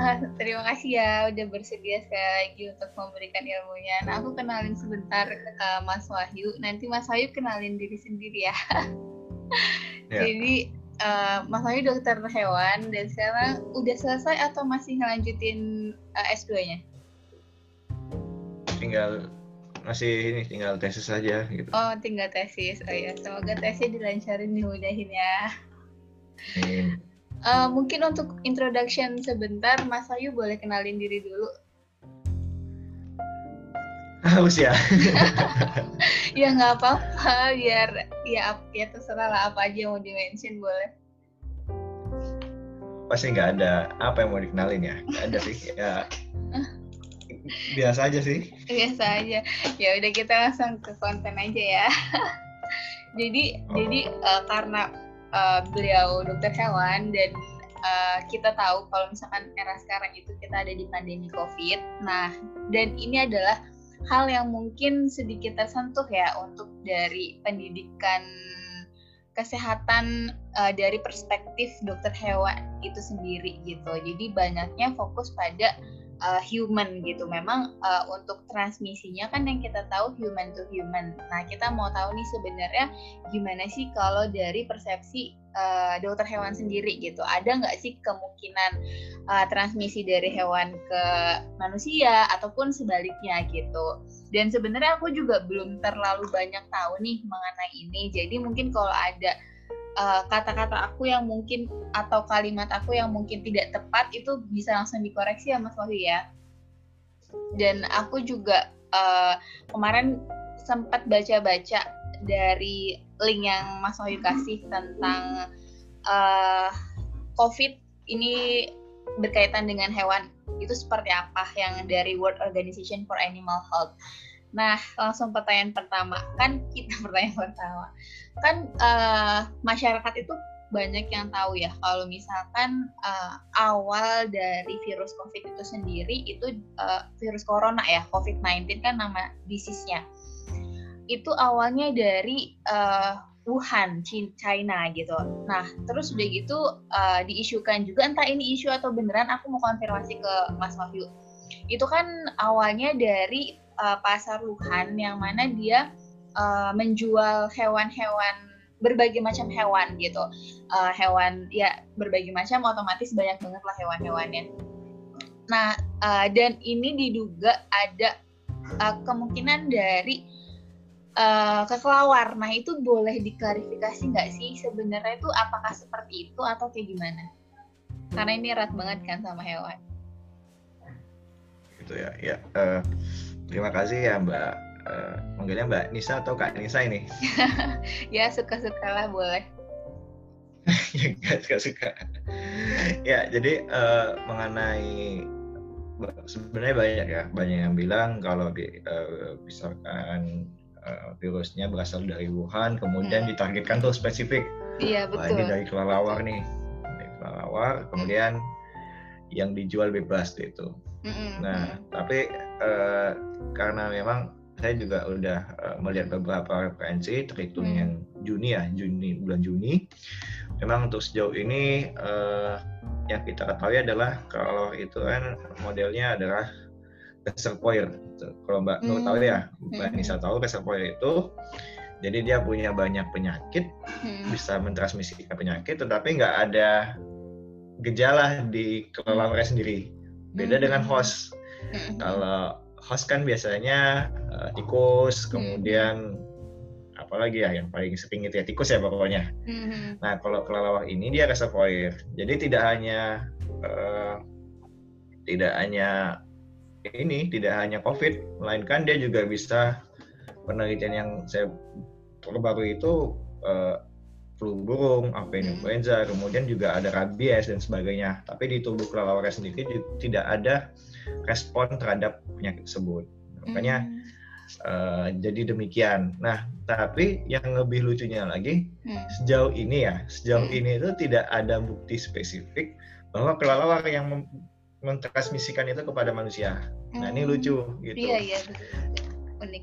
Ah, terima kasih ya udah bersedia sekali lagi untuk memberikan ilmunya. Nah, aku kenalin sebentar uh, Mas Wahyu. Nanti Mas Wahyu kenalin diri sendiri ya. ya. Jadi uh, Mas Wahyu dokter hewan dan sekarang udah selesai atau masih ngelanjutin uh, S2-nya? Tinggal masih ini tinggal tesis saja gitu. Oh, tinggal tesis. Oh ya, semoga tesnya dilancarin dimudahin ya. Amin. Uh, mungkin untuk introduction sebentar, Mas Ayu boleh kenalin diri dulu. Haus ya? ya nggak apa-apa, biar ya ya terserah lah apa aja yang mau dimention boleh. Pasti nggak ada apa yang mau dikenalin ya? Nggak ada sih. Ya biasa aja sih. Biasa aja. Ya udah kita langsung ke konten aja ya. jadi oh. jadi uh, karena uh, beliau dokter hewan dan uh, kita tahu kalau misalkan era sekarang itu kita ada di pandemi COVID. Nah, dan ini adalah hal yang mungkin sedikit tersentuh ya untuk dari pendidikan kesehatan uh, dari perspektif dokter hewan itu sendiri gitu. Jadi banyaknya fokus pada uh, human gitu. Memang uh, untuk transmisinya kan yang kita tahu human to human. Nah, kita mau tahu nih sebenarnya gimana sih kalau dari persepsi uh, dokter hewan sendiri gitu. Ada nggak sih kemungkinan uh, transmisi dari hewan ke manusia ataupun sebaliknya gitu. Dan sebenarnya aku juga belum terlalu banyak tahu nih mengenai ini. Jadi mungkin kalau ada Eh, kata-kata uh, aku yang mungkin atau kalimat aku yang mungkin tidak tepat itu bisa langsung dikoreksi ya Mas Wahyu ya. Dan aku juga uh, kemarin sempat baca-baca dari link yang Mas Wahyu kasih tentang uh, COVID ini berkaitan dengan hewan itu seperti apa yang dari World Organization for Animal Health. Nah, langsung pertanyaan pertama. Kan kita pertanyaan pertama. Kan uh, masyarakat itu banyak yang tahu ya kalau misalkan uh, awal dari virus COVID itu sendiri itu uh, virus corona ya, COVID-19 kan nama disease-nya. Itu awalnya dari uh, Wuhan, China gitu. Nah, terus udah gitu uh, diisukan juga entah ini isu atau beneran aku mau konfirmasi ke Mas Wahyu. Itu kan awalnya dari uh, pasar Wuhan yang mana dia uh, menjual hewan-hewan berbagai macam hewan gitu. Uh, hewan ya berbagai macam otomatis banyak banget lah hewan-hewannya. Nah uh, dan ini diduga ada uh, kemungkinan dari uh, kekelawar. Nah itu boleh diklarifikasi nggak sih sebenarnya itu apakah seperti itu atau kayak gimana? Karena ini erat banget kan sama hewan. Itu ya ya Terima kasih ya Mbak. Uh, manggilnya Mbak Nisa atau Kak Nisa ini? ya suka-suka lah boleh. ya nggak suka-suka. ya jadi uh, mengenai sebenarnya banyak ya banyak yang bilang kalau uh, misalkan uh, virusnya berasal dari Wuhan kemudian hmm. ditargetkan tuh spesifik. Iya betul. ini dari kelelawar nih, dari kelelawar kemudian yang dijual bebas itu. Mm-hmm. Nah, tapi uh, karena memang saya juga udah uh, melihat beberapa referensi terhitung mm. yang Juni ya, Juni bulan Juni. Memang untuk sejauh ini uh, yang kita ketahui adalah kalau itu kan modelnya adalah reservoir. Kalau Mbak Nur tahu ya, Mbak Nisa tahu reservoir itu jadi dia punya banyak penyakit, hmm. bisa mentransmisikan penyakit, tetapi nggak ada gejala di kelelawarnya sendiri beda hmm. dengan host hmm. kalau host kan biasanya uh, tikus hmm. kemudian apalagi ya yang paling sering itu ya tikus ya pokoknya hmm. nah kalau kelelawar ini dia reservoir jadi tidak hanya uh, tidak hanya ini tidak hanya covid melainkan dia juga bisa penelitian yang saya terbaru itu uh, flu burung, apa hmm. influenza, kemudian juga ada rabies dan sebagainya. Tapi di tubuh kelelawar sendiri tidak ada respon terhadap penyakit tersebut. Makanya hmm. uh, jadi demikian. Nah, tapi yang lebih lucunya lagi, hmm. sejauh ini ya, sejauh hmm. ini itu tidak ada bukti spesifik bahwa kelelawar yang mentransmisikan itu kepada manusia. Hmm. Nah, ini hmm. lucu gitu. Iya, iya.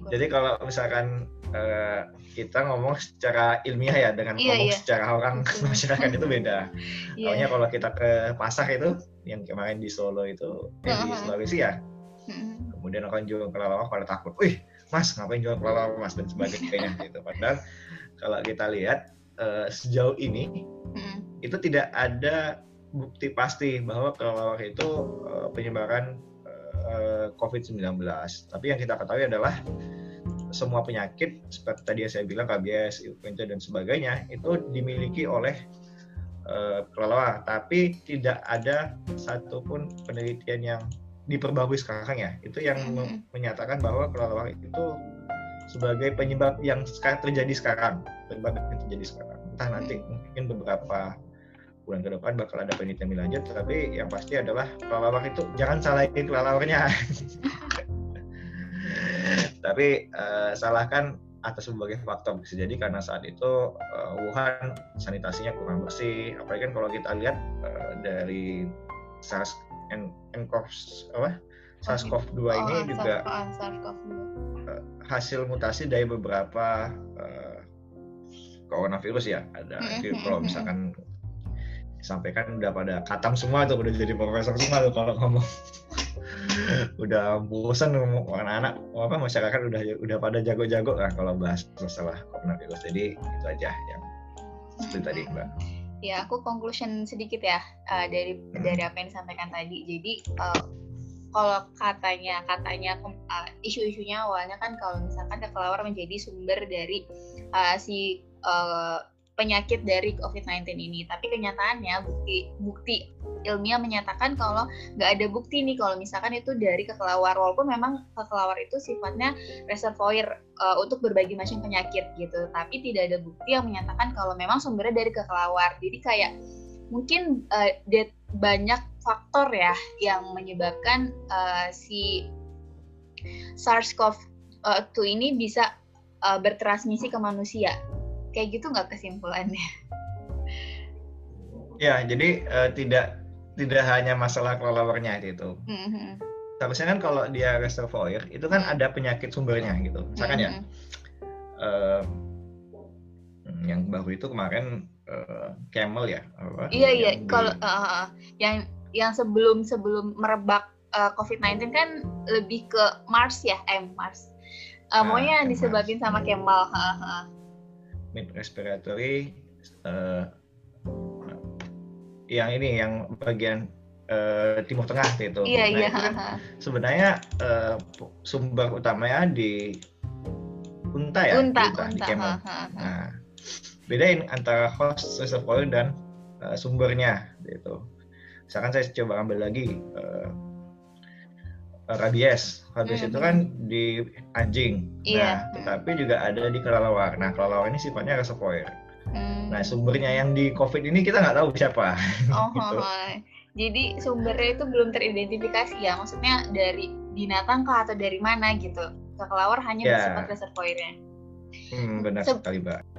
Jadi kalau misalkan uh, kita ngomong secara ilmiah ya dengan iya, ngomong iya. secara orang masyarakat itu beda. Yeah. Kalau kita ke pasar itu yang kemarin di Solo itu uh -huh. di Sulawesi ya. Uh -huh. Kemudian orang jual kelelawar pada takut, wih mas ngapain jual kelelawar mas dan sebagainya gitu. Padahal kalau kita lihat uh, sejauh ini uh -huh. itu tidak ada bukti pasti bahwa kelelawar itu uh, penyebaran uh, COVID-19. Tapi yang kita ketahui adalah semua penyakit seperti tadi yang saya bilang rabies, influenza dan sebagainya itu dimiliki oleh uh, kelelawar, tapi tidak ada satupun penelitian yang diperbarui sekarang ya. Itu yang mm-hmm. menyatakan bahwa kelelawar itu sebagai penyebab yang sekarang terjadi sekarang, penyebab yang terjadi sekarang. Entah nanti mungkin beberapa bulan ke depan bakal ada penelitian lanjut, tapi yang pasti adalah kelelawar itu jangan salahin kelelawarnya. tapi uh, salahkan atas berbagai faktor bisa jadi karena saat itu uh, Wuhan sanitasinya kurang bersih. Apalagi kan kalau kita lihat uh, dari SARS nCoV apa? SARS-CoV-2 oh, ini juga uh, hasil mutasi dari beberapa uh, coronavirus ya. Ada kalau misalkan disampaikan udah pada katam semua tuh udah jadi profesor semua tuh kalau ngomong. Udah bosan anak-anak apa masyarakat udah udah pada jago-jago lah kalau bahas masalah coronavirus. Jadi itu aja yang seperti tadi mbak. Ya aku conclusion sedikit ya uh, dari hmm. dari apa yang disampaikan tadi. Jadi uh, kalau katanya katanya uh, isu-isunya awalnya kan kalau misalkan kelelawar menjadi sumber dari uh, si uh, penyakit dari COVID-19 ini. Tapi kenyataannya bukti bukti ilmiah menyatakan kalau nggak ada bukti nih kalau misalkan itu dari kekelawar walaupun memang kekelawar itu sifatnya reservoir uh, untuk berbagai macam penyakit gitu. Tapi tidak ada bukti yang menyatakan kalau memang sumbernya dari kekelawar. Jadi kayak mungkin uh, banyak faktor ya yang menyebabkan uh, si SARS-CoV-2 ini bisa uh, bertransmisi ke manusia kayak gitu nggak kesimpulannya? Ya, jadi uh, tidak tidak hanya masalah kelelawarnya itu. Mm-hmm. Seharusnya kan kalau dia reservoir itu kan ada penyakit sumbernya gitu. Misalkan mm-hmm. ya, uh, yang baru itu kemarin uh, camel ya. Apa, iya iya. Kalau uh, yang yang sebelum sebelum merebak uh, COVID-19 kan lebih ke Mars ya, eh Mars. Uh, nah, pokoknya disebabin sama camel. Uh, uh mid respiratory uh, yang ini yang bagian uh, timur tengah gitu. Iya nah, iya. Kan sebenarnya uh, sumber utamanya di unta ya, unta, unta, unta. di camel. Nah, bedain antara host reservoir dan uh, sumbernya gitu. Misalkan saya coba ambil lagi uh, rabies. Rabies hmm. itu kan di anjing. Iya. Nah, tetapi juga ada di kelelawar. Nah, kelelawar ini sifatnya reservoir. Hmm. Nah, sumbernya yang di COVID ini kita nggak tahu siapa. Oh, gitu. oh, Jadi sumbernya itu belum teridentifikasi ya? Maksudnya dari binatang kah atau dari mana gitu? Kelelawar hanya yeah. bersifat reservoirnya. Hmm, benar Se sekali, Mbak.